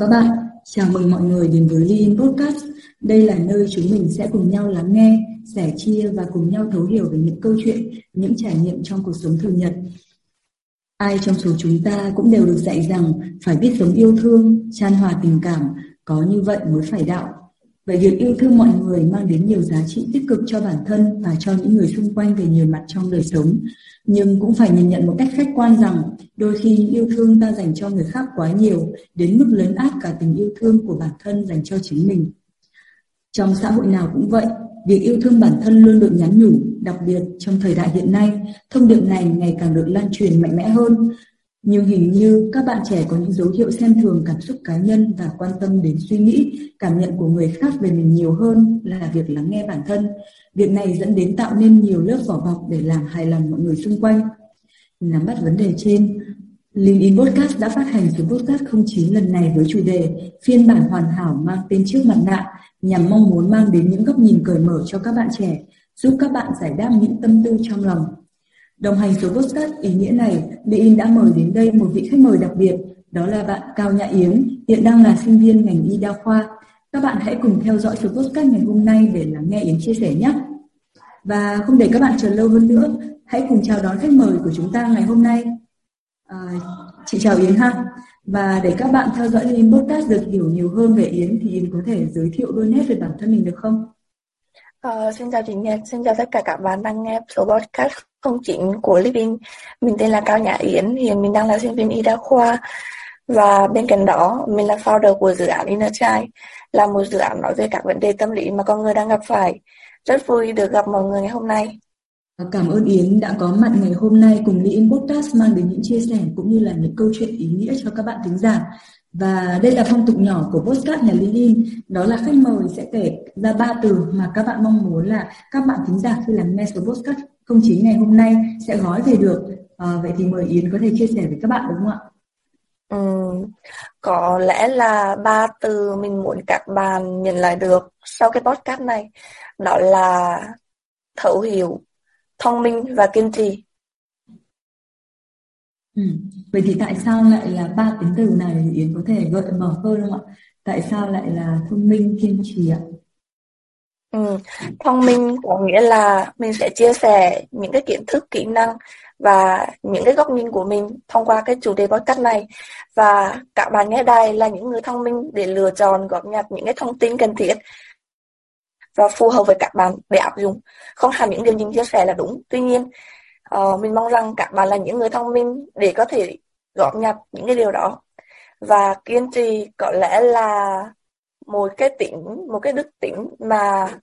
Các bạn, chào mừng mọi người đến với Lean Podcast. Đây là nơi chúng mình sẽ cùng nhau lắng nghe, sẻ chia và cùng nhau thấu hiểu về những câu chuyện, những trải nghiệm trong cuộc sống thường nhật. Ai trong số chúng ta cũng đều được dạy rằng phải biết sống yêu thương, chan hòa tình cảm, có như vậy mới phải đạo. Vậy việc yêu thương mọi người mang đến nhiều giá trị tích cực cho bản thân và cho những người xung quanh về nhiều mặt trong đời sống. Nhưng cũng phải nhìn nhận một cách khách quan rằng đôi khi những yêu thương ta dành cho người khác quá nhiều đến mức lớn át cả tình yêu thương của bản thân dành cho chính mình. Trong xã hội nào cũng vậy, việc yêu thương bản thân luôn được nhắn nhủ, đặc biệt trong thời đại hiện nay, thông điệp này ngày càng được lan truyền mạnh mẽ hơn. Nhưng hình như các bạn trẻ có những dấu hiệu xem thường cảm xúc cá nhân và quan tâm đến suy nghĩ, cảm nhận của người khác về mình nhiều hơn là việc lắng nghe bản thân. Việc này dẫn đến tạo nên nhiều lớp vỏ bọc để làm hài lòng mọi người xung quanh. Nắm bắt vấn đề trên, LinkedIn Podcast đã phát hành số podcast 09 lần này với chủ đề phiên bản hoàn hảo mang tên trước mặt nạ nhằm mong muốn mang đến những góc nhìn cởi mở cho các bạn trẻ, giúp các bạn giải đáp những tâm tư trong lòng. Đồng hành số podcast ý nghĩa này, LinkedIn đã mời đến đây một vị khách mời đặc biệt, đó là bạn Cao Nhã Yến, hiện đang là sinh viên ngành y đa khoa. Các bạn hãy cùng theo dõi số podcast ngày hôm nay để lắng nghe Yến chia sẻ nhé. Và không để các bạn chờ lâu hơn nữa, hãy cùng chào đón khách mời của chúng ta ngày hôm nay. À, chị chào Yến ha. Và để các bạn theo dõi Yến podcast được hiểu nhiều hơn về Yến thì Yến có thể giới thiệu đôi nét về bản thân mình được không? Uh, xin chào chị Nhật, xin chào tất cả các bạn đang nghe số podcast 09 của Living. Mình tên là Cao Nhã Yến, hiện mình đang là sinh viên y đa khoa và bên cạnh đó mình là founder của dự án Inner Child, là một dự án nói về các vấn đề tâm lý mà con người đang gặp phải. Rất vui được gặp mọi người ngày hôm nay. Cảm ơn Yến đã có mặt ngày hôm nay cùng Living Podcast mang đến những chia sẻ cũng như là những câu chuyện ý nghĩa cho các bạn thính giả. Và đây là phong tục nhỏ của podcast nhà Lilin, đó là khách mời sẽ kể ra ba từ mà các bạn mong muốn là các bạn thính giả khi làm nghe số podcast không chính ngày hôm nay sẽ gói về được. À, vậy thì mời Yến có thể chia sẻ với các bạn đúng không ạ? Ừ, có lẽ là ba từ mình muốn các bạn nhận lại được sau cái podcast này đó là thấu hiểu thông minh và kiên trì. Ừ. Vậy thì tại sao lại là ba tính từ này Yến có thể gợi mở hơn không ạ? Tại sao lại là thông minh kiên trì ạ? Ừ. Thông minh có nghĩa là mình sẽ chia sẻ những cái kiến thức, kỹ năng và những cái góc nhìn của mình thông qua cái chủ đề podcast này. Và các bạn nghe đài là những người thông minh để lựa chọn góp nhặt những cái thông tin cần thiết và phù hợp với các bạn để áp dụng. Không hẳn những điều mình chia sẻ là đúng. Tuy nhiên uh, mình mong rằng các bạn là những người thông minh để có thể góp nhặt những cái điều đó và kiên trì. Có lẽ là một cái tính một cái đức tính mà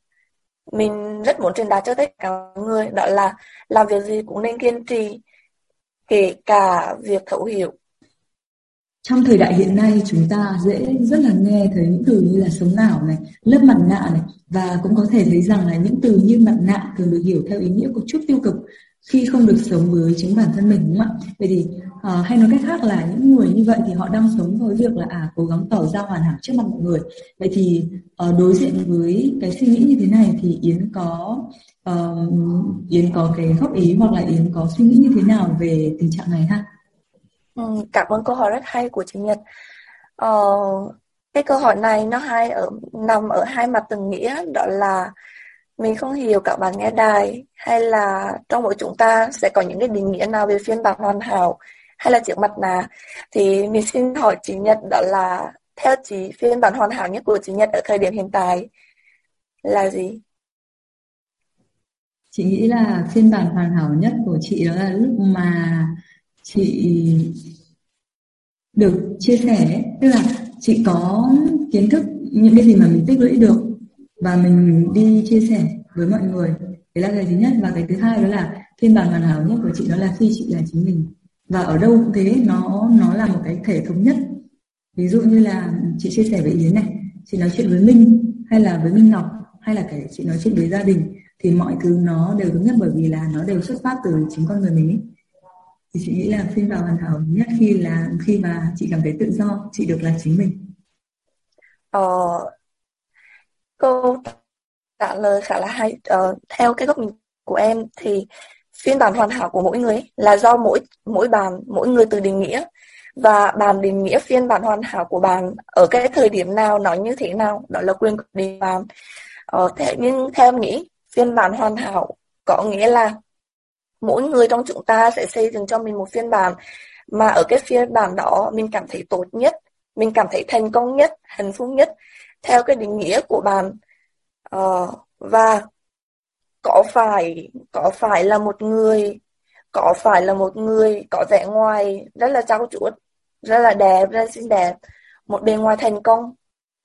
mình rất muốn truyền đạt cho tất cả mọi người, đó là làm việc gì cũng nên kiên trì, kể cả việc thấu hiểu. Trong thời đại hiện nay, chúng ta dễ, rất là nghe thấy những từ như là sống ảo này, lớp mặt nạ này, và cũng có thể thấy rằng là những từ như mặt nạ thường được hiểu theo ý nghĩa của chút tiêu cực khi không được sống với chính bản thân mình đúng không ạ? Vậy thì uh, hay nói cách khác là những người như vậy thì họ đang sống với việc là à cố gắng tỏ ra hoàn hảo trước mặt mọi người. Vậy thì uh, đối diện với cái suy nghĩ như thế này thì Yến có uh, Yến có cái góp ý hoặc là Yến có suy nghĩ như thế nào về tình trạng này ha? Ừ, cảm ơn câu hỏi rất hay của chị Nhật. Ờ, cái câu hỏi này nó hay ở nằm ở hai mặt từng nghĩa đó là mình không hiểu các bạn nghe đài hay là trong mỗi chúng ta sẽ có những cái định nghĩa nào về phiên bản hoàn hảo hay là chiếc mặt nạ thì mình xin hỏi chị Nhật đó là theo chị, phiên bản hoàn hảo nhất của chị Nhật ở thời điểm hiện tại là gì? Chị nghĩ là phiên bản hoàn hảo nhất của chị đó là lúc mà chị được chia sẻ tức là chị có kiến thức, những cái gì mà mình tích lũy được và mình đi chia sẻ với mọi người. Đấy là cái thứ nhất. Và cái thứ hai đó là phiên bản hoàn hảo nhất của chị đó là khi chị là chính mình. Và ở đâu cũng thế nó nó là một cái thể thống nhất. Ví dụ như là chị chia sẻ với yến này chị nói chuyện với minh hay là với minh ngọc hay là cái chị nói chuyện với gia đình thì mọi thứ nó đều thống nhất bởi vì là nó đều xuất phát từ chính con người mình ấy thì chị nghĩ là phiên bản hoàn hảo nhất khi là khi mà chị cảm thấy tự do chị được là chính mình. Ờ, câu trả lời khá là hay. Uh, theo cái góc nhìn của em thì phiên bản hoàn hảo của mỗi người là do mỗi mỗi bạn mỗi người tự định nghĩa. Và bạn định nghĩa phiên bản hoàn hảo của bạn ở cái thời điểm nào nó như thế nào đó là quyền của bạn. Ờ, thế nhưng theo em nghĩ phiên bản hoàn hảo có nghĩa là mỗi người trong chúng ta sẽ xây dựng cho mình một phiên bản mà ở cái phiên bản đó mình cảm thấy tốt nhất mình cảm thấy thành công nhất hạnh phúc nhất theo cái định nghĩa của bạn. Uh, và có phải có phải là một người có phải là một người có vẻ ngoài rất là trau chuốt rất là đẹp rất là xinh đẹp một bề ngoài thành công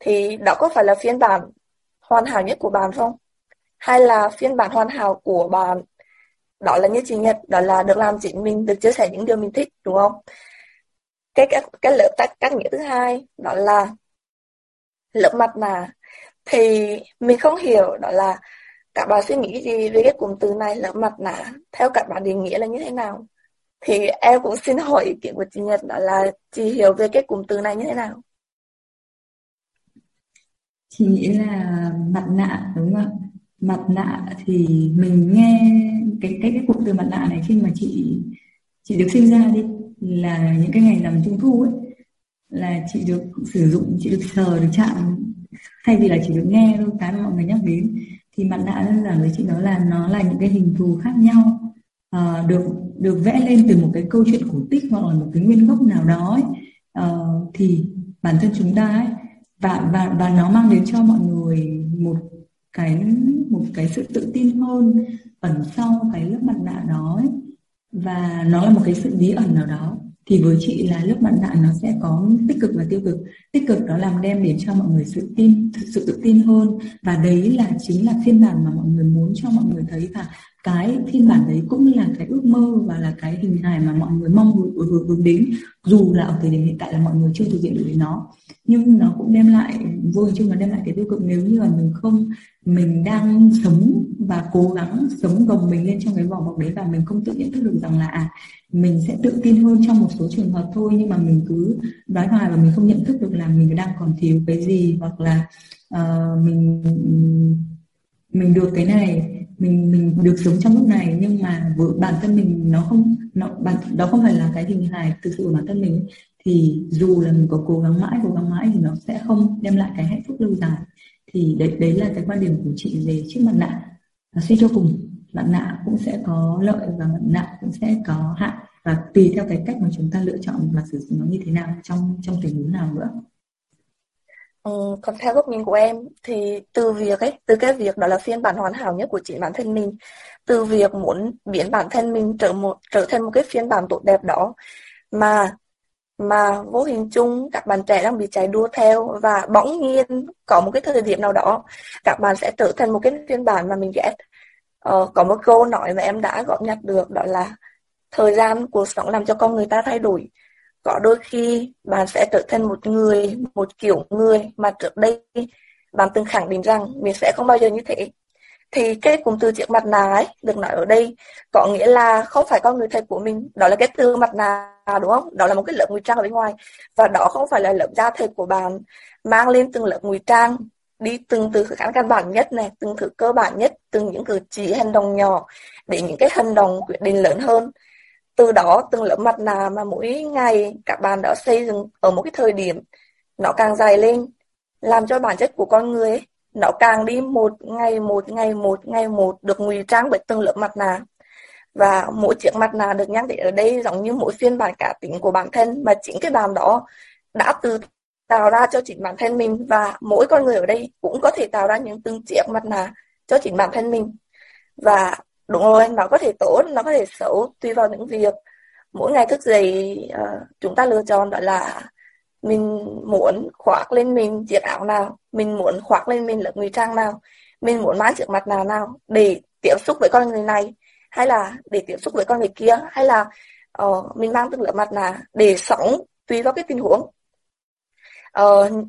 thì đó có phải là phiên bản hoàn hảo nhất của bạn không? Hay là phiên bản hoàn hảo của bạn đó là như chị Nhật đó là được làm chính mình được chia sẻ những điều mình thích đúng không? Cái cái cái lớp tác, cách nghĩa thứ hai đó là lớp mặt nạ thì mình không hiểu đó là các bạn suy nghĩ gì về cái cụm từ này lớp mặt nạ theo các bạn định nghĩa là như thế nào? Thì em cũng xin hỏi ý kiến của chị Nhật đó là chị hiểu về cái cụm từ này như thế nào? Chị nghĩ là mặt nạ, đúng không ạ? Mặt nạ thì mình nghe cái cái cái cụm từ mặt nạ này khi mà chị chị được sinh ra đi, là những cái ngày nằm trung thu ấy là chị được sử dụng chị được sờ được chạm. Thay vì là chỉ được nghe thôi cái mà mọi người nhắc đến thì mặt nạ đơn giản với chị nói là nó là những cái hình thù khác nhau. Uh, được được vẽ lên từ một cái câu chuyện cổ tích hoặc là một cái nguyên gốc nào đó ấy, uh, thì bản thân chúng ta ấy và và và nó mang đến cho mọi người một cái một cái sự tự tin hơn ẩn sau cái lớp mặt nạ đó ấy. và nó là một cái sự bí ẩn nào đó thì với chị là lớp mặt nạ nó sẽ có tích cực và tiêu cực. Tích cực đó làm đem đến cho mọi người sự tin, sự tự tin hơn. Và đấy là chính là phiên bản mà mọi người muốn cho mọi người thấy. Và cái phiên bản đấy cũng là cái ước mơ và là cái hình hài mà mọi người mong hướng, hướng, đến dù là ở thời điểm hiện tại là mọi người chưa thực hiện được đến nó. Nhưng nó cũng đem lại vô hình chung nó đem lại cái tiêu cực nếu như là mình không mình đang sống và cố gắng sống gồng mình lên trong cái vỏ bọc đấy và mình không tự nhận thức được rằng là à mình sẽ tự tin hơn trong một số trường hợp thôi nhưng mà mình cứ nói hoài và mình không nhận thức được là mình đang còn thiếu cái gì hoặc là uh, mình mình được cái này, mình mình được sống trong lúc này, nhưng mà với bản thân mình nó không, nó, bản, đó không phải là cái hình hài thực sự của bản thân mình. Thì dù là mình có cố gắng mãi, cố gắng mãi thì nó sẽ không đem lại cái hạnh phúc lâu dài. Thì đấy đấy là cái quan điểm của chị về chiếc mặt nạ. Và suy cho cùng, mặt nạ cũng sẽ có lợi và mặt nạ cũng sẽ có hại. Và tùy theo cái cách mà chúng ta lựa chọn và sử dụng nó như thế nào trong trong tình huống nào nữa. Ừ, còn theo góc nhìn của em thì từ việc ấy, từ cái việc đó là phiên bản hoàn hảo nhất của chính bản thân mình, từ việc muốn biến bản thân mình trở một trở thành một cái phiên bản tốt đẹp đó mà mà vô hình chung các bạn trẻ đang bị chạy đua theo và bỗng nhiên có một cái thời điểm nào đó các bạn sẽ trở thành một cái phiên bản mà mình ghét. Ờ, có một câu nói mà em đã góp nhặt được đó là thời gian cuộc sống làm cho con người ta thay đổi có đôi khi bạn sẽ trở thành một người, một kiểu người mà trước đây bạn từng khẳng định rằng mình sẽ không bao giờ như thế. Thì cái cụm từ chiếc mặt nạ ấy, được nói ở đây, có nghĩa là không phải con người thật của mình. Đó là cái từ mặt nạ, đúng không? Đó là một cái lớp ngụy trang ở bên ngoài. Và đó không phải là lớp da thịt của bạn mang lên từng lớp ngụy trang, đi từng từ khả căn bản nhất này từng thứ cơ bản nhất, từng những cử chỉ, hành động nhỏ để những cái hành động quyết định lớn hơn từ đó từng lớp mặt nạ mà mỗi ngày các bạn đã xây dựng ở một cái thời điểm nó càng dài lên làm cho bản chất của con người ấy, nó càng đi một ngày một ngày một ngày một được ngụy trang bởi từng lớp mặt nạ. Và mỗi chiếc mặt nạ được nhắc đến ở đây giống như mỗi phiên bản cá tính của bản thân mà chính cái bàn đó đã từ tạo ra cho chính bản thân mình và mỗi con người ở đây cũng có thể tạo ra những từng chiếc mặt nạ cho chính bản thân mình. Và đúng rồi. nó có thể tốt nó có thể xấu tùy vào những việc. Mỗi ngày thức dậy uh, chúng ta lựa chọn đó là mình muốn khoác lên mình chiếc áo nào mình muốn khoác lên mình lớp ngụy trang nào mình muốn mang chiếc mặt nạ nào để tiếp xúc với con người này hay là để tiếp xúc với con người kia hay là uh, mình mang từng lớp mặt nạ để sống tùy vào cái tình huống. Uh,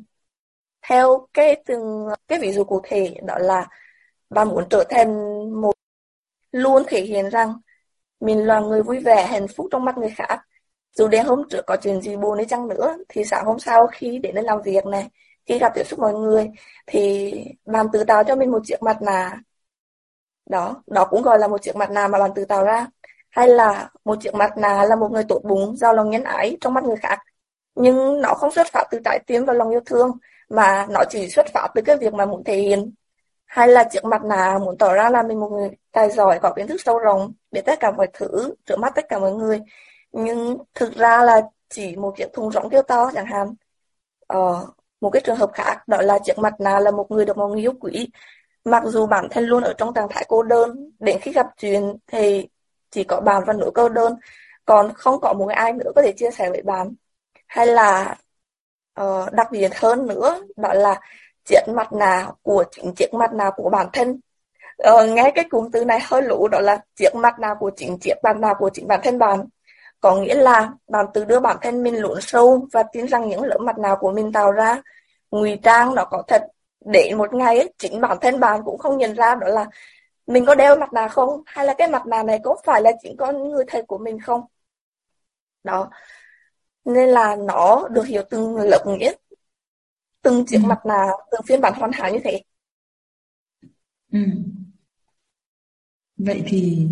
theo cái từng cái ví dụ cụ thể đó là bạn muốn trở thành một luôn thể hiện rằng mình là người vui vẻ, hạnh phúc trong mắt người khác. Dù đến hôm trước có chuyện gì buồn đi chăng nữa, thì sáng hôm sau khi đến đây làm việc này, khi gặp tiếp xúc mọi người, thì bạn tự tạo cho mình một chiếc mặt nạ. Đó, đó cũng gọi là một chiếc mặt nạ mà bạn tự tạo ra. Hay là một chiếc mặt nạ là một người tốt bụng, giàu lòng nhân ái trong mắt người khác. nhưng nó không xuất phát từ trái tim và lòng yêu thương mà nó chỉ xuất phát từ cái việc mà muốn thể hiện hay là chiếc mặt nạ muốn tỏ ra là mình một người tài giỏi có kiến thức sâu rộng biết tất cả mọi thứ trước mắt tất cả mọi người. Nhưng thực ra là chỉ một chiếc thùng rỗng kêu to chẳng hạn. Ờ, một cái trường hợp khác đó là chiếc mặt nạ là một người được mọi người yêu quý. Mặc dù bản thân luôn ở trong trạng thái cô đơn đến khi gặp chuyện thì chỉ có bạn và nỗi cô đơn còn không có một ai nữa có thể chia sẻ với bạn. Hay là uh, đặc biệt hơn nữa đó là chiếc mặt nạ của chính chiếc mặt nạ của bản thân. Ờ, nghe cái cụm từ này hơi lũ đó là chiếc mặt nạ của chính chiếc mặt nạ của chính bản thân bạn. Có nghĩa là bạn tự đưa bản thân mình lún sâu và tin rằng những lớp mặt nạ của mình tạo ra ngụy trang nó có thật. Để một ngày ấy, chính bản thân bạn cũng không nhận ra đó là mình có đeo mặt nạ không hay là cái mặt nạ này có phải là chính con người thầy của mình không? Đó. Nên là nó được hiểu từng lớp nghĩa từng chiếc ừ. mặt nạ từng phiên bản hoàn hảo như thế ừ. vậy thì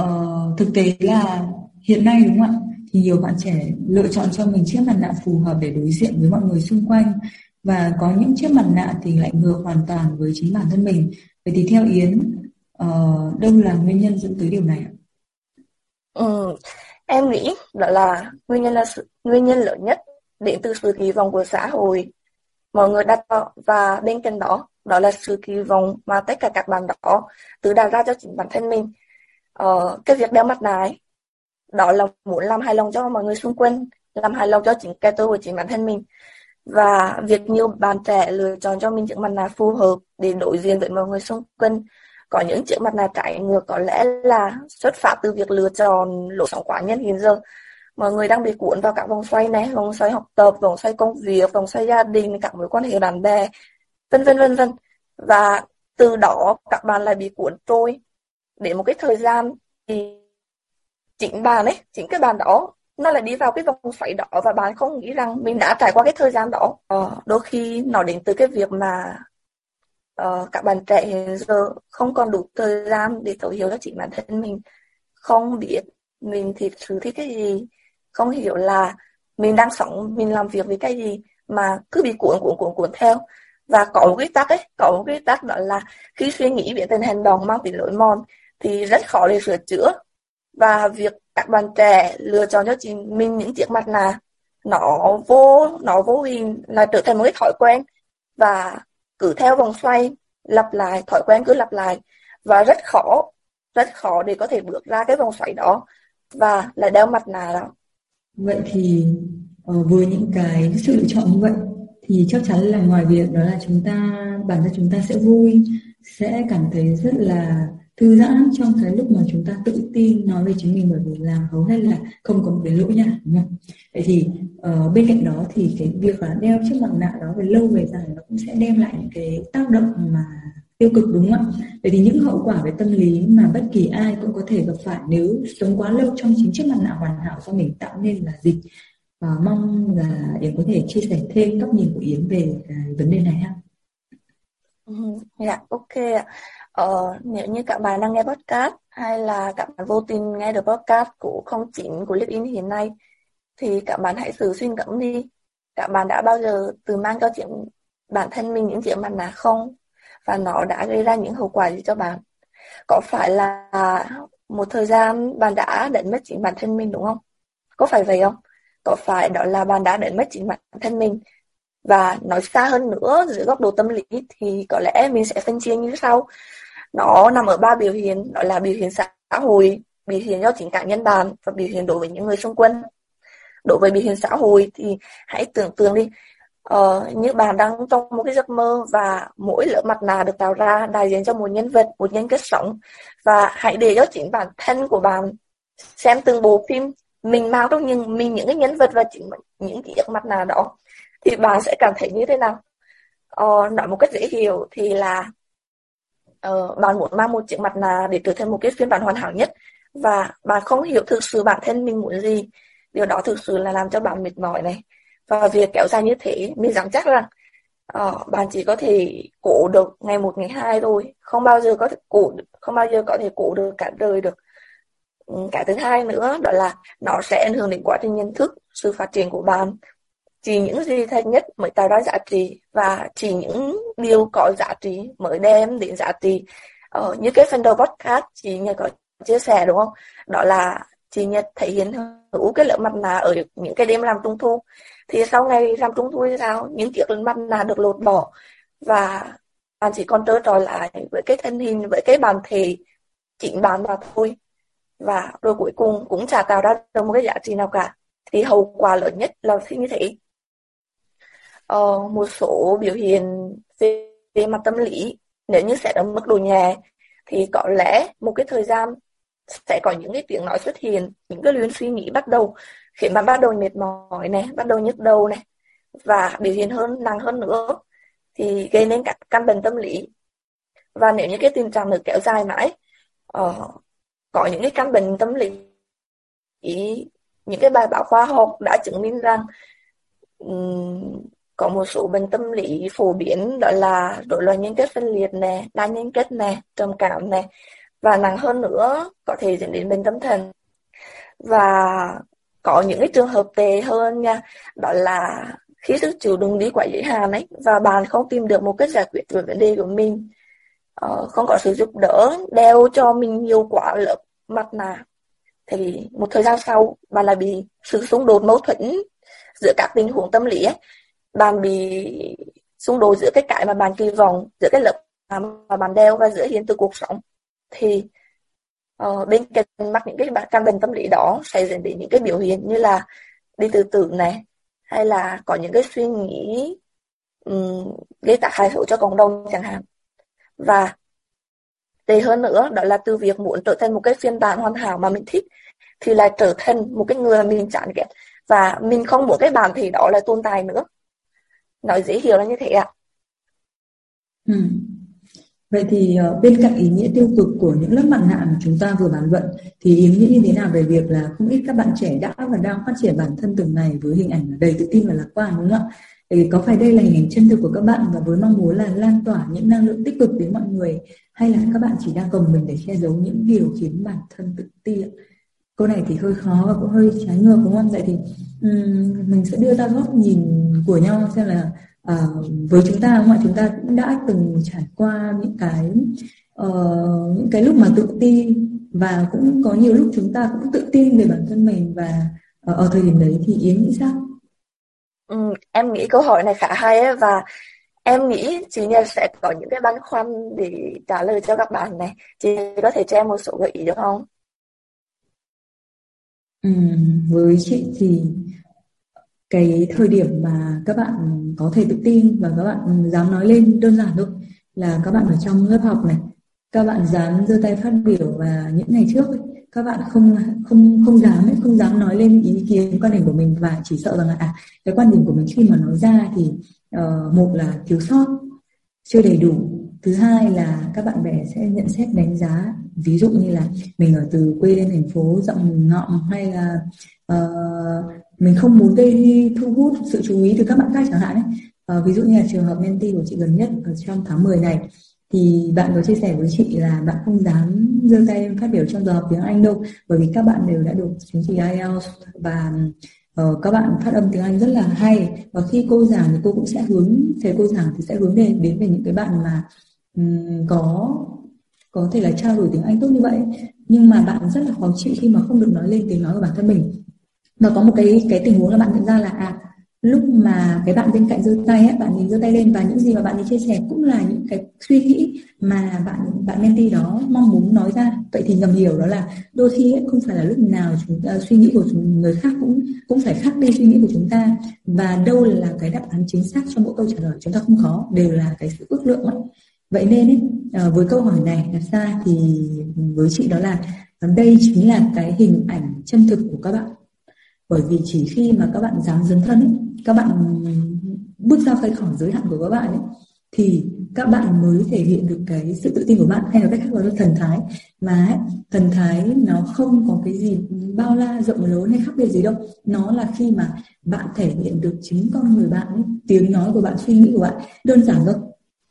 uh, thực tế là hiện nay đúng không ạ thì nhiều bạn trẻ lựa chọn cho mình chiếc mặt nạ phù hợp để đối diện với mọi người xung quanh và có những chiếc mặt nạ thì lại ngược hoàn toàn với chính bản thân mình vậy thì theo Yến uh, đâu là nguyên nhân dẫn tới điều này ạ? Ừ, em nghĩ đó là nguyên nhân là sự, nguyên nhân lớn nhất đến từ sự kỳ vọng của xã hội mọi người đặt vào và bên cạnh đó đó là sự kỳ vọng mà tất cả các bạn đó tự đặt ra cho chính bản thân mình. Ờ, cái việc đeo mặt nạ ấy, đó là muốn làm hài lòng cho mọi người xung quanh làm hài lòng cho chính cái tôi của chính bản thân mình. Và việc nhiều bạn trẻ lựa chọn cho mình những mặt nạ phù hợp để đối diện với mọi người xung quanh có những chiếc mặt nạ trái ngược có lẽ là xuất phát từ việc lựa chọn lối sống quá nhân hiện giờ mọi người đang bị cuốn vào các vòng xoay này vòng xoay học tập vòng xoay công việc vòng xoay gia đình các mối quan hệ bạn bè vân vân vân vân. Và từ đó các bạn lại bị cuốn trôi. Để một cái thời gian thì chính bạn ấy chính cái bạn đó nó lại đi vào cái vòng xoáy đó và bạn không nghĩ rằng mình đã trải qua cái thời gian đó. Ờ, đôi khi nó đến từ cái việc mà uh, các bạn trẻ hiện giờ không còn đủ thời gian để thấu hiểu cho chính bản thân mình không biết mình thì sự thích cái gì không hiểu là mình đang sống, mình làm việc với cái gì mà cứ bị cuốn cuốn cuốn cuốn theo. Và có một cái tắc ấy, có một cái tắc đó là khi suy nghĩ biến thành hành động mang tính lỗi mòn thì rất khó để sửa chữa. Và việc các bạn trẻ lựa chọn cho chính mình những chiếc mặt nạ, nó vô nó vô hình là trở thành một cái thói quen. Và cứ theo vòng xoay, lặp lại, thói quen cứ lặp lại. Và rất khó rất khó để có thể bước ra cái vòng xoáy đó. Và lại đeo mặt nạ đó vậy thì uh, với những cái sự lựa chọn như vậy thì chắc chắn là ngoài việc đó là chúng ta bản thân chúng ta sẽ vui sẽ cảm thấy rất là thư giãn trong cái lúc mà chúng ta tự tin nói về chính mình bởi vì là hầu hết là không có một cái lỗi nha đúng không? vậy thì uh, bên cạnh đó thì cái việc là đeo chiếc mặt nạ đó về lâu về dài nó cũng sẽ đem lại những cái tác động mà tiêu cực đúng không ạ? Vậy thì những hậu quả về tâm lý mà bất kỳ ai cũng có thể gặp phải nếu sống quá lâu trong chính chiếc mặt nạ hoàn hảo do mình tạo nên là gì? Và mong là Yến có thể chia sẻ thêm góc nhìn của Yến về à, vấn đề này ha. Ừ, dạ, ok ạ. Ờ, nếu như các bạn đang nghe podcast hay là các bạn vô tình nghe được podcast của không chính của LinkedIn hiện nay thì các bạn hãy thử suy ngẫm đi. Các bạn đã bao giờ từ mang cho chuyện bản thân mình những chuyện mặt nạ không? Và nó đã gây ra những hậu quả gì cho bạn? Có phải là một thời gian bạn đã đánh mất chính bản thân mình, đúng không? Có phải vậy không? Có phải đó là bạn đã đánh mất chính bản thân mình và nói xa hơn nữa, dưới góc độ tâm lý thì có lẽ mình sẽ phân chia như sau nó nằm ở ba biểu hiện, đó là biểu hiện xã hội, biểu hiện do chính cá nhân bạn và biểu hiện đối với những người xung quanh đối với biểu hiện xã hội thì hãy tưởng tượng đi uh, như bạn đang trong một cái giấc mơ và mỗi lớp mặt nạ được tạo ra đại diện cho một nhân vật một nhân cách sống. Và hãy để cho chính bản thân của bạn xem từng bộ phim mình mang trong những mình những cái nhân vật và chính những chiếc mặt nạ đó thì bạn sẽ cảm thấy như thế nào? Uh, nói một cách dễ hiểu thì là uh, bạn muốn mang một chiếc mặt nạ để trở thành một cái phiên bản hoàn hảo nhất và bạn không hiểu thực sự bản thân mình muốn gì. Điều đó thực sự là làm cho bạn mệt mỏi này và việc kéo dài như thế mình dám chắc rằng uh, bạn chỉ có thể cổ được ngày một ngày hai thôi. Không bao giờ có thể cổ không bao giờ có thể cổ được cả đời được. Ừ, cái thứ hai nữa đó là nó sẽ ảnh hưởng đến quá trình nhận thức sự phát triển của bạn. Chỉ những gì thật nhất mới tạo ra giá trị và chỉ những điều có giá trị mới đem đến giá trị. Ờ, như cái phần đầu podcast chị Nhật có chia sẻ đúng không? Đó là chị Nhật thể hiện hữu cái lớp mặt nạ ở những cái đêm làm trung thu thì sau ngày làm trung thu thì sao? Những chiếc mặt nạ được lột bỏ. Và bạn chỉ còn trơ trọi lại với cái thân hình với cái bản thể chính bạn mà thôi. Và rồi cuối cùng cũng chả tạo ra được một cái giá trị nào cả. Thì hậu quả lớn nhất là như thế. Ờ, một số biểu hiện về, về mặt tâm lý. Nếu như sẽ ở mức độ nhẹ thì có lẽ một cái thời gian sẽ có những cái tiếng nói xuất hiện những cái luyến suy nghĩ bắt đầu khiến bạn bắt đầu mệt mỏi này bắt đầu nhức đầu này và biểu hiện hơn nặng hơn nữa thì gây nên các căn bệnh tâm lý. Và nếu như cái tình trạng được kéo dài mãi uh, có những cái căn bệnh tâm lý ý, những cái bài báo khoa học đã chứng minh rằng um, có một số bệnh tâm lý phổ biến đó là rối loạn nhân kết phân liệt nè đa nhân kết nè trầm cảm nè và nặng hơn nữa có thể dẫn đến bệnh tâm thần. Và có những cái trường hợp tệ hơn nha đó là khi sức chịu đựng đi quá giới hạn ấy và bạn không tìm được một cách giải quyết về vấn đề của mình. Uh, không có sự giúp đỡ đeo cho mình nhiều quả lớp mặt nạ. Thì một thời gian sau bạn lại bị sự xung đột mâu thuẫn giữa các tình huống tâm lý ấy. Bạn bị xung đột giữa cái cái mà bạn kỳ vọng giữa cái lớp mà bạn đeo và giữa hiện thực cuộc sống. Thì uh, bên cạnh mắc những cái căn bệnh tâm lý đó sẽ dẫn đến những cái biểu hiện như là đi tự tử này hay là có những cái suy nghĩ um, gây tác hại xấu cho cộng đồng chẳng hạn. Và tệ hơn nữa đó là từ việc muốn trở thành một cái phiên bản hoàn hảo mà mình thích thì lại trở thành một cái người mà mình chán ghét. Và mình không muốn cái bản thì đó là tồn tại nữa. Nói dễ hiểu là như thế ạ. Ừ. Vậy thì ờ, bên cạnh ý nghĩa tiêu cực của những lớp mặt nạ mà chúng ta vừa bàn luận thì ý nghĩa như thế nào về việc là không ít các bạn trẻ đã và đang phát triển bản thân từng ngày với hình ảnh đầy tự tin và lạc quan đúng không ạ? Thì có phải đây là hình ảnh chân thực của các bạn và với mong muốn là lan tỏa những năng lượng tích cực đến mọi người hay là các bạn chỉ đang gồng mình để che giấu những điều khiến bản thân tự ti ạ? Câu này thì hơi khó và cũng hơi trái ngược đúng không? Vậy thì um, mình sẽ đưa ra góc nhìn của nhau xem là uh, với chúng ta ngoại chúng ta cũng đã từng trải qua những cái uh, những cái lúc mà tự ti và cũng có nhiều lúc chúng ta cũng tự tin về bản thân mình và uh, ở thời điểm đấy thì yến nghĩ sao? Ừ, em nghĩ câu hỏi này khá hay ấy, và em nghĩ chị Nhật sẽ có những cái băn khoăn để trả lời cho các bạn này. Chị có thể cho em một số gợi ý được không? Ừ, với chị thì cái thời điểm mà các bạn có thể tự tin và các bạn dám nói lên đơn giản thôi là các bạn ở trong lớp học này các bạn dám giơ tay phát biểu và những ngày trước ấy, các bạn không không không dám ấy, không dám nói lên ý kiến quan điểm của mình và chỉ sợ rằng là à, cái quan điểm của mình khi mà nói ra thì uh, một là thiếu sót chưa đầy đủ. Thứ hai là các bạn bè sẽ nhận xét đánh giá ví dụ như là mình ở từ quê lên thành phố rộng ngọng hay là uh, mình không muốn gây thu hút sự chú ý từ các bạn khác chẳng hạn ấy. Uh, ví dụ như là trường hợp mentee của chị gần nhất ở trong tháng 10 này thì bạn có chia sẻ với chị là bạn không dám giơ tay phát biểu trong giờ học tiếng Anh đâu bởi vì các bạn đều đã được chứng chỉ IELTS và uh, các bạn phát âm tiếng Anh rất là hay. Và khi cô giảng thì cô cũng sẽ hướng thầy cô giảng thì sẽ hướng đến đến về những cái bạn mà um, có có thể là trao đổi tiếng Anh tốt như vậy. Nhưng mà bạn rất là khó chịu khi mà không được nói lên tiếng nói của bản thân mình và có một cái cái tình huống là bạn nhận ra là à lúc mà cái bạn bên cạnh giơ tay ấy, bạn nhìn giơ tay lên và những gì mà bạn ấy chia sẻ cũng là những cái suy nghĩ mà bạn bạn mentee đó mong muốn nói ra. Vậy thì ngầm hiểu đó là đôi khi ấy, không phải là lúc nào chúng ta suy nghĩ của chúng, người khác cũng cũng phải khác đi suy nghĩ của chúng ta. Và đâu là cái đáp án chính xác cho mỗi câu trả lời chúng ta không có đều là cái sự ước lượng ấy. vậy nên ấy, à, với câu hỏi này đặt ra thì với chị đó là đây chính là cái hình ảnh chân thực của các bạn bởi vì chỉ khi mà các bạn dám dấn thân ấy, các bạn bước ra khỏi khỏi giới hạn của các bạn ấy, thì các bạn mới thể hiện được cái sự tự tin của bạn. Hay là cách khác gọi là thần thái. Mà ấy, thần thái nó không có cái gì bao la rộng lớn hay khác biệt gì đâu. Nó là khi mà bạn thể hiện được chính con người bạn ấy, tiếng nói của bạn suy nghĩ của bạn. Đơn giản thôi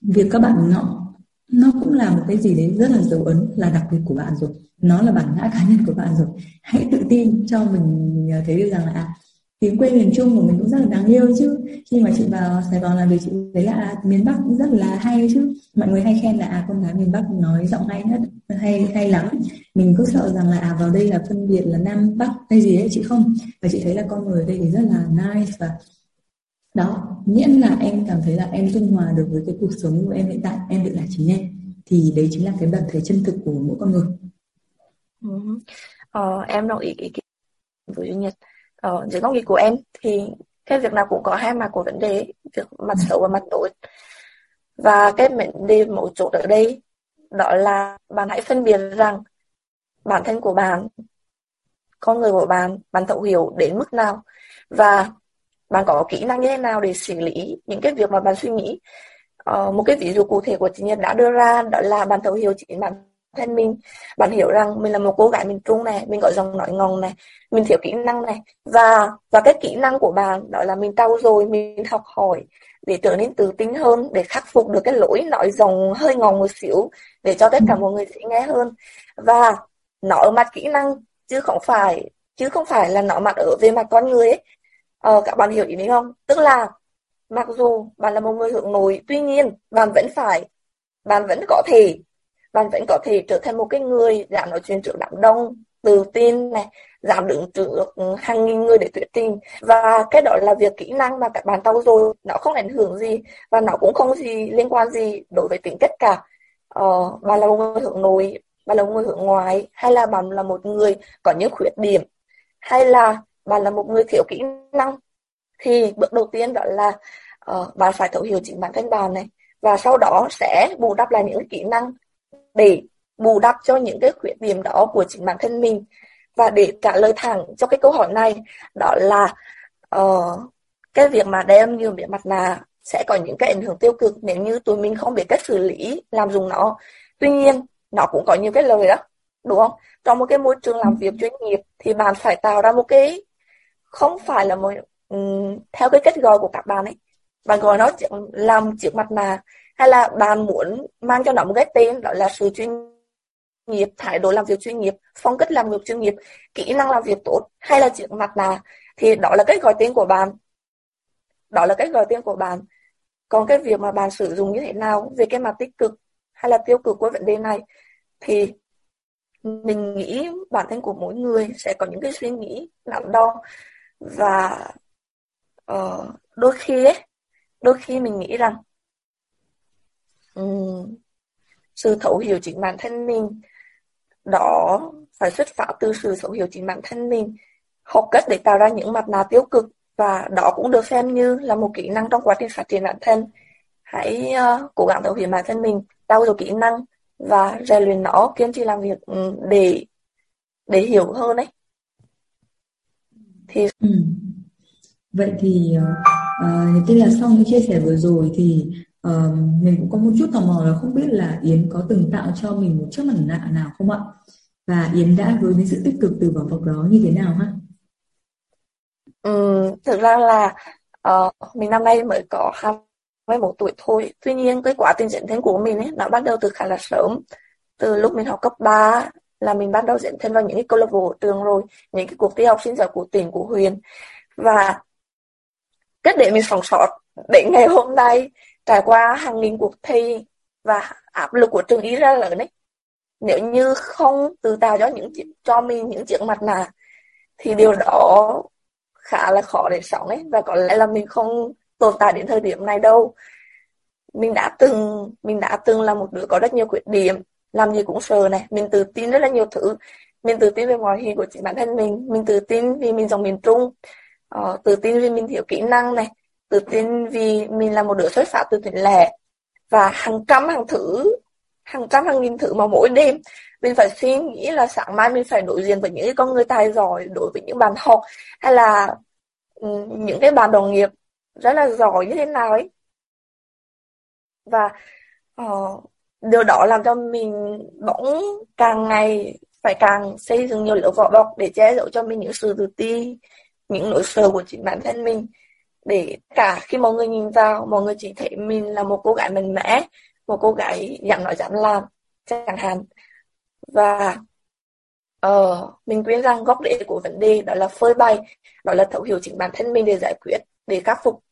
việc các bạn ngọ nó cũng là một cái gì đấy rất là dấu ấn là đặc biệt của bạn rồi. Nó là bản ngã cá nhân của bạn rồi. Hãy tự tin cho mình à, thấy được rằng là à, tiếng quê miền Trung của mình cũng rất là đáng yêu chứ. Khi mà chị vào Sài Gòn làm việc chị thấy là à, miền Bắc cũng rất là hay chứ. Mọi người hay khen là à con gái miền Bắc nói giọng hay nhất hay hay lắm. Mình cứ sợ rằng là à vào đây là phân biệt là Nam Bắc hay gì đấy chị không? Và chị thấy là con người ở đây thì rất là nice và đó miễn là em cảm thấy là em dung hòa được với cái cuộc sống của em hiện tại em được là chính em thì đấy chính là cái bản thể chân thực của mỗi con người. Ừ. ờ, em đồng ý ý kiến với duy nhật. Ờ, dưới góc nhìn của em thì cái việc nào cũng có hai mặt của vấn đề việc mặt xấu và mặt tốt. Và cái vấn đề mấu chốt ở đây đó là bạn hãy phân biệt rằng bản thân của bạn con người của bạn bạn thấu hiểu đến mức nào. Và bạn có kỹ năng như thế nào để xử lý những cái việc mà bạn suy nghĩ? Uh, một cái ví dụ cụ thể của chị Nhật đã đưa ra đó là bạn thấu hiểu chính bản thân mình. Bạn hiểu rằng mình là một cô gái miền Trung này mình có giọng nói ngọng này mình thiếu kỹ năng này. Và và cái kỹ năng của bạn đó là mình trau rồi mình học hỏi để trở nên tự tin hơn để khắc phục được cái lỗi nói giọng hơi ngọng một xíu để cho tất cả mọi người dễ nghe hơn. Và nó ở mặt kỹ năng chứ không phải chứ không phải là nó mặt ở về mặt con người ấy ờ, các bạn hiểu ý mình không? Tức là mặc dù bạn là một người hướng nội tuy nhiên bạn vẫn phải bạn vẫn có thể bạn vẫn có thể trở thành một cái người dám nói chuyện trước đám đông tự tin này dám đứng trước hàng nghìn người để thuyết trình và cái đó là việc kỹ năng mà các bạn tao rồi nó không ảnh hưởng gì và nó cũng không gì liên quan gì đối với tính cách cả. Ờ, bạn là một người hướng nội bạn là một người hướng ngoại hay là bạn là một người có những khuyết điểm hay là bạn là một người thiếu kỹ năng. Thì bước đầu tiên đó là uh, bạn phải thấu hiểu chính bản thân bạn này. Và sau đó sẽ bù đắp lại những kỹ năng để bù đắp cho những cái khuyết điểm đó của chính bản thân mình. Và để trả lời thẳng cho cái câu hỏi này đó là uh, cái việc mà đem nhiều miệng mặt nạ sẽ có những cái ảnh hưởng tiêu cực nếu như tụi mình không biết cách xử lý làm dùng nó. Tuy nhiên nó cũng có nhiều cái lời đó đúng không? Trong một cái môi trường làm việc chuyên nghiệp thì bạn phải tạo ra một cái không phải là một um, theo cái cách gọi của các bạn ấy. Bạn gọi nó làm chiếc mặt nạ hay là bạn muốn mang cho nó một cái tên đó là sự chuyên nghiệp thái độ làm việc chuyên nghiệp phong cách làm việc chuyên nghiệp kỹ năng làm việc tốt hay là chiếc mặt nạ thì đó là cách gọi tên của bạn. Đó là cách gọi tên của bạn. Còn cái việc mà bạn sử dụng như thế nào về cái mặt tích cực hay là tiêu cực của vấn đề này thì mình nghĩ bản thân của mỗi người sẽ có những cái suy nghĩ nặng đo và uh, đôi khi ấy đôi khi mình nghĩ rằng um, sự thấu hiểu chính bản thân mình đó phải xuất phát từ sự thấu hiểu chính bản thân mình học cách để tạo ra những mặt nạ tiêu cực và đó cũng được xem như là một kỹ năng trong quá trình phát triển bản thân. Hãy uh, cố gắng thấu hiểu bản thân mình tạo được kỹ năng và rèn luyện nó kiên trì làm việc ừ, để để hiểu hơn đấy thì ừ. vậy thì uh, tức là sau những chia sẻ vừa rồi thì uh, mình cũng có một chút tò mò là không biết là Yến có từng tạo cho mình một chiếc mặt nạ nào không ạ và Yến đã hướng đến sự tích cực từ vỏ bọc đó như thế nào ha? Ừ, thực ra là uh, mình năm nay mới có 21 tuổi thôi tuy nhiên cái quá trình dẫn thân của mình ấy, nó bắt đầu từ khá là sớm từ lúc mình học cấp 3 là mình bắt đầu dẫn thân vào những cái câu lạc bộ trường rồi, những cái cuộc thi học sinh giỏi của tỉnh, của huyện. Và cách để mình sống sót đến ngày hôm nay, trải qua hàng nghìn cuộc thi và áp lực của trường ý ra lớn ấy. Nếu như không tự tạo cho những cho mình những chiếc mặt nạ, thì điều đó khá là khó để sống ấy. Và có lẽ là mình không tồn tại đến thời điểm này đâu. Mình đã từng, mình đã từng là một đứa có rất nhiều khuyết điểm làm gì cũng sợ này. Mình tự tin rất là nhiều thứ. Mình tự tin về ngoại hình của chính bản thân mình. Mình tự tin vì mình dòng miền trung. Ờ, tự tin vì mình hiểu kỹ năng này. Tự tin vì mình là một đứa xuất phát từ tỉnh lẻ. Và hàng trăm hàng thứ hàng trăm hàng nghìn thứ mà mỗi đêm mình phải suy nghĩ là sáng mai mình phải đối diện với những con người tài giỏi đối với những bạn học hay là ừ, những cái bạn đồng nghiệp rất là giỏi như thế nào ấy. Và uh, điều đó làm cho mình bỗng càng ngày phải càng xây dựng nhiều lớp vỏ bọc để che giấu cho mình những sự tự ti những nỗi sợ của chính bản thân mình để cả khi mọi người nhìn vào mọi người chỉ thấy mình là một cô gái mạnh mẽ một cô gái dám nói dám làm chẳng hạn và Ờ, mình quên rằng gốc rễ của vấn đề đó là phơi bày, đó là thấu hiểu chính bản thân mình để giải quyết, để khắc phục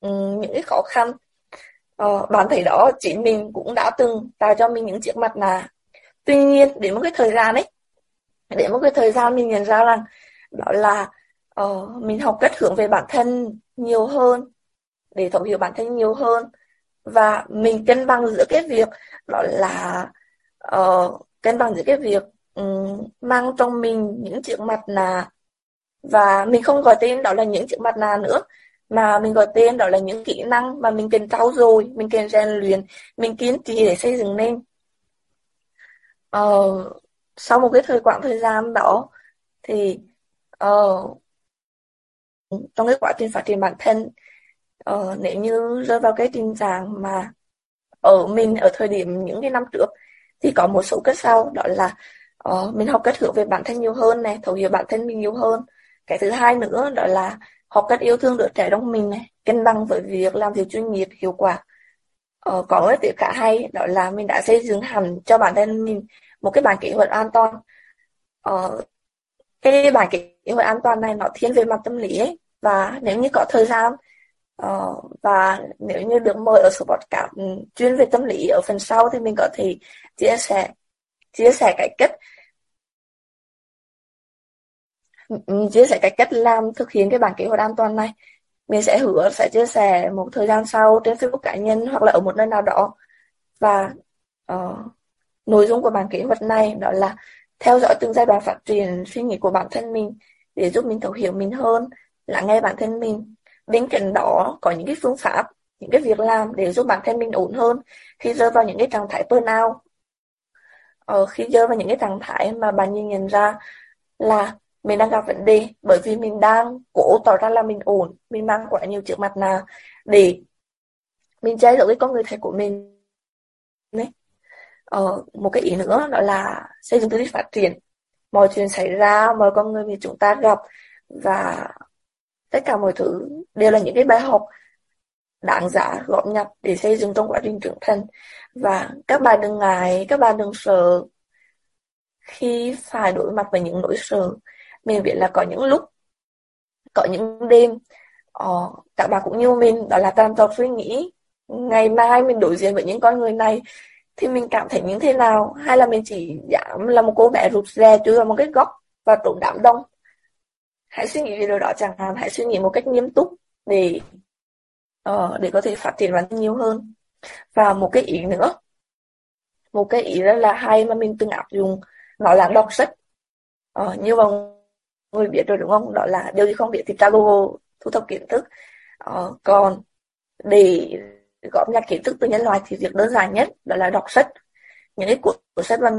um, những cái khó khăn. Ờ, bạn thấy đó, chính mình cũng đã từng tạo cho mình những chiếc mặt nạ. Tuy nhiên, đến một cái thời gian ấy, đến một cái thời gian mình nhận ra rằng đó là uh, mình học cách hướng về bản thân nhiều hơn, để thấu hiểu bản thân nhiều hơn và mình cân bằng giữa cái việc đó là uh, cân bằng giữa cái việc um, mang trong mình những chiếc mặt nạ và mình không gọi tên đó là những chiếc mặt nạ nữa mà mình gọi tên đó là những kỹ năng mà mình cần trau dồi mình cần rèn luyện mình kiên trì để xây dựng nên. Uh, sau một cái thời quãng thời gian đó thì uh, trong cái quá trình phát triển bản thân uh, nếu như rơi vào cái tình trạng mà ở mình ở thời điểm những cái năm trước thì có một số cách sau đó là uh, mình học cách hiểu về bản thân nhiều hơn này thấu hiểu bản thân mình nhiều hơn. Cái thứ hai nữa đó là học cách yêu thương đứa trẻ trong mình này cân bằng với việc làm việc chuyên nghiệp hiệu quả. Ờ, có cái việc cả hay đó là mình đã xây dựng hẳn cho bản thân mình một cái bản kế hoạch an toàn. Ờ, cái bản kế hoạch an toàn này nó thiên về mặt tâm lý ấy và nếu như có thời gian uh, và nếu như được mời ở số podcast ừ, chuyên về tâm lý ở phần sau thì mình có thể chia sẻ chia sẻ cái cách chia sẻ cái cách làm thực hiện cái bản kế hoạch an toàn này. Mình sẽ hứa sẽ chia sẻ một thời gian sau trên Facebook cá nhân hoặc là ở một nơi nào đó. Và uh, nội dung của bản kế hoạch này đó là theo dõi từng giai đoạn phát triển suy nghĩ của bản thân mình để giúp mình thấu hiểu mình hơn lắng nghe bản thân mình. Bên cạnh đó có những cái phương pháp những cái việc làm để giúp bản thân mình ổn hơn khi rơi vào những cái trạng thái burnout. Ờ, khi rơi vào những cái trạng thái mà bạn nhìn nhận ra là mình đang gặp vấn đề bởi vì mình đang cố tỏ ra là mình ổn mình mang quá nhiều chiếc mặt nạ để mình che giấu cái con người thật của mình đấy ờ, một cái ý nữa đó là xây dựng tư duy phát triển. Mọi chuyện xảy ra mọi con người mà chúng ta gặp và tất cả mọi thứ đều là những cái bài học đáng giá góp nhặt để xây dựng trong quá trình trưởng thành. Và các bạn đừng ngại các bạn đừng sợ khi phải đối mặt với những nỗi sợ mình biết là có những lúc có những đêm uh, các bạn cũng như mình đó là tàn tộc suy nghĩ. Ngày mai mình đối diện với những con người này thì mình cảm thấy như thế nào? Hay là mình chỉ dám là một cô bé rụt rè chui vào một cái góc và trốn đám đông? Hãy suy nghĩ về điều đó chẳng hạn. Hãy suy nghĩ một cách nghiêm túc để uh, để có thể phát triển bản thân nhiều hơn. Và một cái ý nữa một cái ý rất là hay mà mình từng áp dụng nó là đọc sách. Uh, như mọi người biết rồi đúng không? Đó là điều gì không biết thì tra google thu thập kiến thức. Ờ, còn để góp nhặt kiến thức từ nhân loại thì việc đơn giản nhất đó là đọc sách. Những cái cuốn sách mà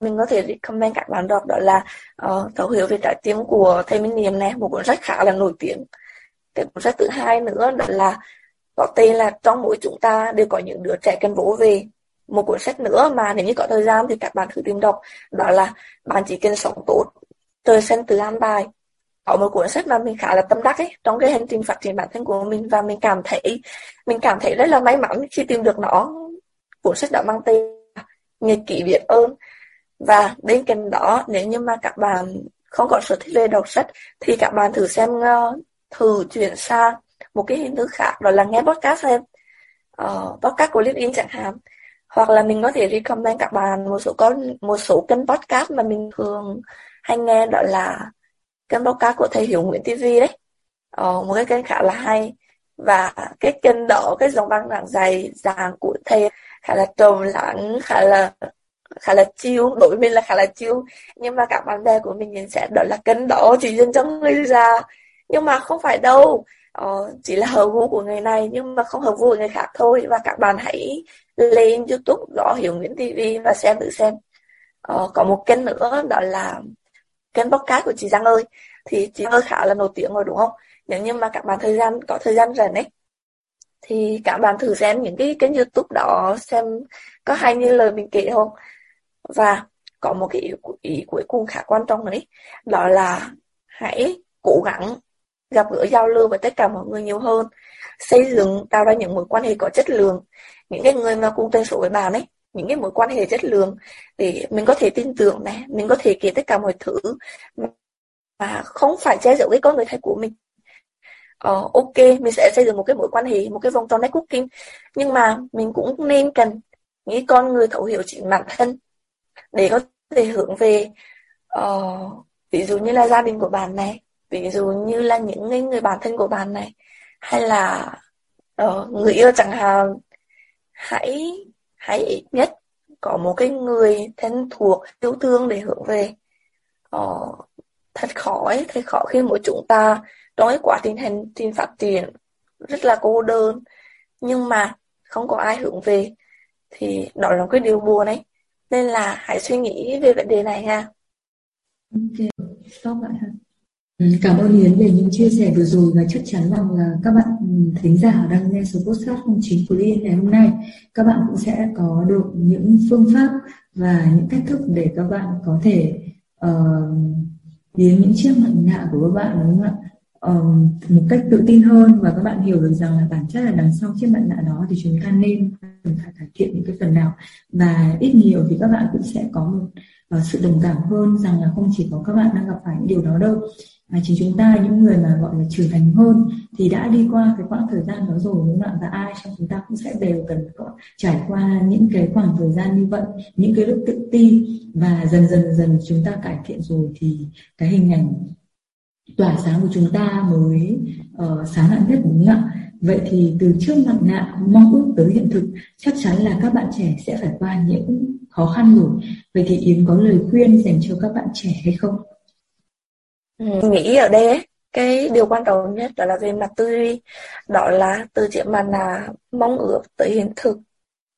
mình có thể recommend các bạn đọc đó là uh, thấu hiểu về trái tim của thầy Minh Niệm này một cuốn sách khá là nổi tiếng. Cái cuốn sách thứ hai nữa đó là có tên là trong mỗi chúng ta đều có những đứa trẻ cần vỗ về. Một cuốn sách nữa mà nếu như có thời gian thì các bạn thử tìm đọc đó là bạn chỉ cần sống tốt tôi xem từ an bài. Có một cuốn sách mà mình khá là tâm đắc ấy trong cái hành trình phát triển bản thân của mình và mình cảm thấy mình cảm thấy rất là may mắn khi tìm được nó. Cuốn sách đó mang tên Nhật ký biết ơn. Và bên cạnh đó nếu như mà các bạn không có sở thích về đọc sách thì các bạn thử xem uh, thử chuyển sang một cái hình thức khác đó là nghe podcast xem. Uh, podcast của LinkedIn chẳng hạn. Hoặc là mình có thể recommend các bạn một số có một số kênh podcast mà mình thường hay nghe đó là kênh podcast của thầy Hiểu Nguyễn TV đấy. Ờ, một cái kênh khá là hay. Và cái kênh đó cái dòng văn giảng dày giảng của thầy khá là trầm lắng khá là khá là chiêu đối với mình là khá là chiêu nhưng mà các bạn bè của mình nhận xét đó là kênh đó chỉ dành cho người già. Nhưng mà không phải đâu. Ờ, chỉ là hợp gu của người này nhưng mà không hợp gu của người khác thôi. Và các bạn hãy lên youtube gõ hiểu nguyễn tv và xem thử xem. Ờ, có một kênh nữa đó là kênh podcast của chị Giang ơi. Thì chị ơi khá là nổi tiếng rồi đúng không? Nếu như mà các bạn thời gian có thời gian rảnh ấy thì các bạn thử xem những cái kênh youtube đó xem có hay như lời mình kể không? Và có một cái ý, ý cuối cùng khá quan trọng đấy đó là hãy cố gắng gặp gỡ giao lưu với tất cả mọi người nhiều hơn. Xây dựng tạo ra những mối quan hệ có chất lượng. Những cái người mà cùng tên số với bạn ấy những cái mối quan hệ chất lượng để mình có thể tin tưởng này mình có thể kể tất cả mọi thứ mà không phải che giấu cái con người thật của mình. Ờ, ok mình sẽ xây dựng một cái mối quan hệ một cái vòng tròn networking nhưng mà mình cũng nên cần những con người thấu hiểu chính bản thân để có thể hướng về uh, ví dụ như là gia đình của bạn này ví dụ như là những người bản thân của bạn này hay là uh, người yêu chẳng hạn. Hãy hãy ít nhất có một cái người thân thuộc yêu thương để hướng về. Ờ, thật khó ấy, thật khó khi mỗi chúng ta trong cái quá trình hành trình phát triển rất là cô đơn nhưng mà không có ai hướng về. Thì đó là một cái điều buồn ấy nên là hãy suy nghĩ về vấn đề này ha. Ok tốt vậy Ừ, cảm ơn Yến về những chia sẻ vừa rồi và chắc chắn rằng là các bạn ừ, thính giả đang nghe số podcast chính của Liên ngày hôm nay các bạn cũng sẽ có được những phương pháp và những cách thức để các bạn có thể uh, biến những chiếc mặt nạ của các bạn đúng không ạ? Um, một cách tự tin hơn và các bạn hiểu được rằng là bản chất là đằng sau chiếc mặt nạ đó thì chúng ta nên phải cải thiện những cái phần nào. Và ít nhiều thì các bạn cũng sẽ có một uh, sự đồng cảm hơn rằng là không chỉ có các bạn đang gặp phải những điều đó đâu mà chính chúng ta những người mà gọi là trưởng thành hơn thì đã đi qua cái quãng thời gian đó rồi đúng không ạ? Và ai trong chúng ta cũng sẽ đều cần có trải qua những cái khoảng thời gian như vậy những cái lúc tự tin. Và dần dần dần chúng ta cải thiện rồi thì cái hình ảnh tỏa sáng của chúng ta mới uh, sáng lạn nhất đúng không ạ? Vậy thì từ trước mặt nạ mong ước tới hiện thực chắc chắn là các bạn trẻ sẽ phải qua những khó khăn rồi. Vậy thì yến có lời khuyên dành cho các bạn trẻ hay không? Ừ, nghĩ ở đây ấy, cái điều quan trọng nhất đó là về mặt tư duy. Đó là từ chiếc mặt là mong ước tới hiện thực.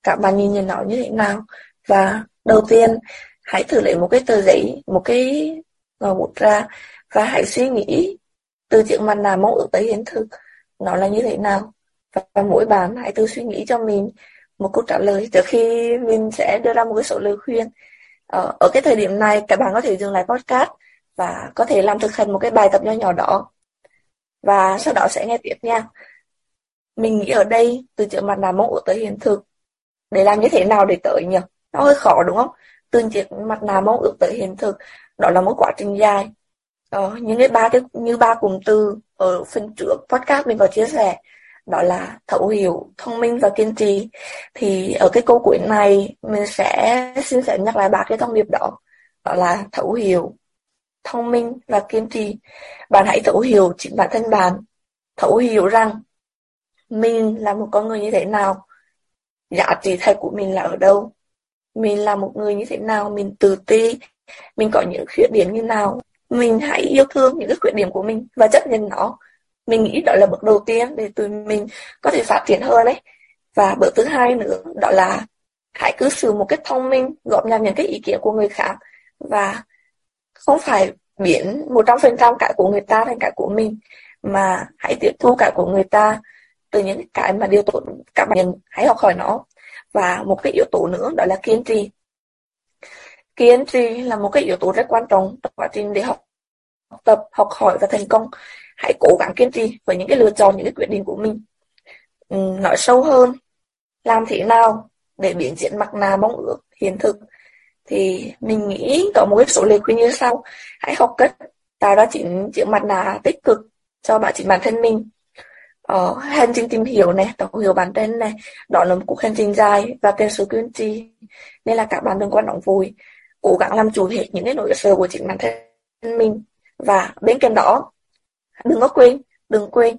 Các bạn nhìn nhận nó như thế nào? Và đầu tiên hãy thử lấy một cái tờ giấy một cái ngòi bút ra và hãy suy nghĩ từ chiếc mặt là mong ước tới hiện thực nó là như thế nào. Và mỗi bạn hãy tự suy nghĩ cho mình một câu trả lời trước khi mình sẽ đưa ra một cái số lời khuyên. Ở, ở cái thời điểm này các bạn có thể dừng lại podcast và có thể làm thực hành một cái bài tập nho nhỏ đó. Và sau đó sẽ nghe tiếp nha. Mình nghĩ ở đây từ chữ mặt nạ mong ước tới hiện thực để làm như thế nào để tới nhỉ? Nó hơi khó đúng không? Từ chiếc mặt nạ mong ước tới hiện thực đó là một quá trình dài. Ờ, những cái ba cái như ba cụm từ ở phần trước podcast mình có chia sẻ đó là thấu hiểu, thông minh và kiên trì. Thì ở cái câu cuối này mình sẽ xin sẽ nhắc lại ba cái thông điệp đó. Đó là thấu hiểu, thông minh và kiên trì. Bạn hãy thấu hiểu chính bản thân bạn. Thấu hiểu rằng mình là một con người như thế nào. Giá trị thật của mình là ở đâu. Mình là một người như thế nào. Mình tự ti. Mình có những khuyết điểm như nào mình hãy yêu thương những cái khuyết điểm của mình và chấp nhận nó mình nghĩ đó là bước đầu tiên để tụi mình có thể phát triển hơn đấy và bước thứ hai nữa, đó là hãy cư xử một cách thông minh gộp nhằm những cái ý kiến của người khác và không phải biến một trăm phần trăm cái của người ta thành cái của mình mà hãy tiếp thu cái của người ta từ những cái mà điều tốt các bạn hãy học hỏi nó. Và một cái yếu tố nữa đó là kiên trì. Kiên trì là một cái yếu tố rất quan trọng trong quá trình để học tập học hỏi và thành công. Hãy cố gắng kiên trì với những cái lựa chọn những cái quyết định của mình. Ừ, nói sâu hơn làm thế nào để biến diện mặt nạ mong ước hiện thực? Thì mình nghĩ có một cái số lời khuyên như sau. Hãy học cách tạo ra chính chiếc mặt nạ tích cực cho bạn chính bản thân mình. Ờ, hành trình tìm hiểu này tạo hiểu bản thân này đó là một cuộc hành trình dài và cần sự kiên trì. Nên là các bạn đừng quá nóng vội. Cố gắng làm chủ hết những cái nỗi sợ của chính bản thân mình. Và bên cạnh đó đừng có quên đừng quên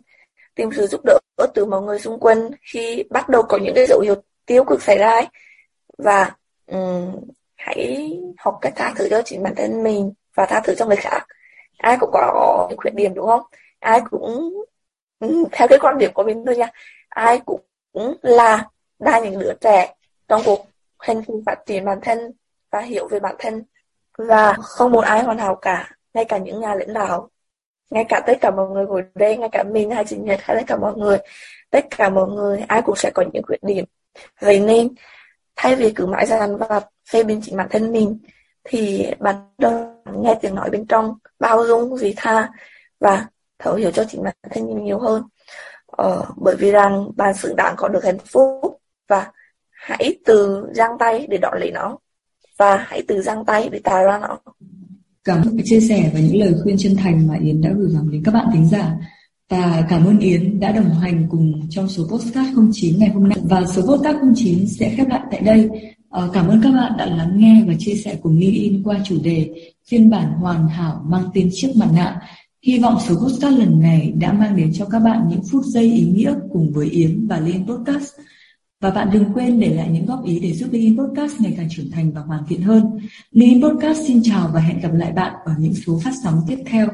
tìm sự giúp đỡ từ mọi người xung quanh khi bắt đầu có những cái dấu hiệu tiêu cực xảy ra ấy. và um, hãy học cách tha thứ cho chính bản thân mình và tha thứ cho người khác. Ai cũng có khuyết điểm, đúng không? Ai cũng ừ, theo cái quan điểm của mình thôi nha. Ai cũng là đa những đứa trẻ trong cuộc hành trình phát triển bản thân và hiểu về bản thân. Và không một ai hoàn hảo cả, ngay cả những nhà lãnh đạo, ngay cả tất cả mọi người ngồi đây, ngay cả mình hay chị Nhật hay tất cả mọi người. Tất cả mọi người, ai cũng sẽ có những khuyết điểm. Vậy nên, thay vì cứ mãi dằn vặt phê bình chính bản thân mình thì bạn đầu nghe tiếng nói bên trong bao dung vị tha và thấu hiểu cho chính bản thân mình nhiều hơn. Ờ, bởi vì rằng bạn xứng đáng có được hạnh phúc và hãy từ giang tay để đón lấy nó và hãy từ giang tay để tạo ra nó. Cảm ơn chia sẻ và những lời khuyên chân thành mà Yến đã gửi gắm đến các bạn thính giả. Và cảm ơn Yến đã đồng hành cùng trong số podcast 09 ngày hôm nay. Và số podcast 09 sẽ khép lại tại đây. Ờ, cảm ơn các bạn đã lắng nghe và chia sẻ cùng Lily In qua chủ đề phiên bản hoàn hảo mang tên chiếc mặt nạ Hy vọng số podcast lần này đã mang đến cho các bạn những phút giây ý nghĩa cùng với Yến và Liên Podcast. Và bạn đừng quên để lại những góp ý để giúp Liên Podcast ngày càng trưởng thành và hoàn thiện hơn. Liên Podcast xin chào và hẹn gặp lại bạn ở những số phát sóng tiếp theo.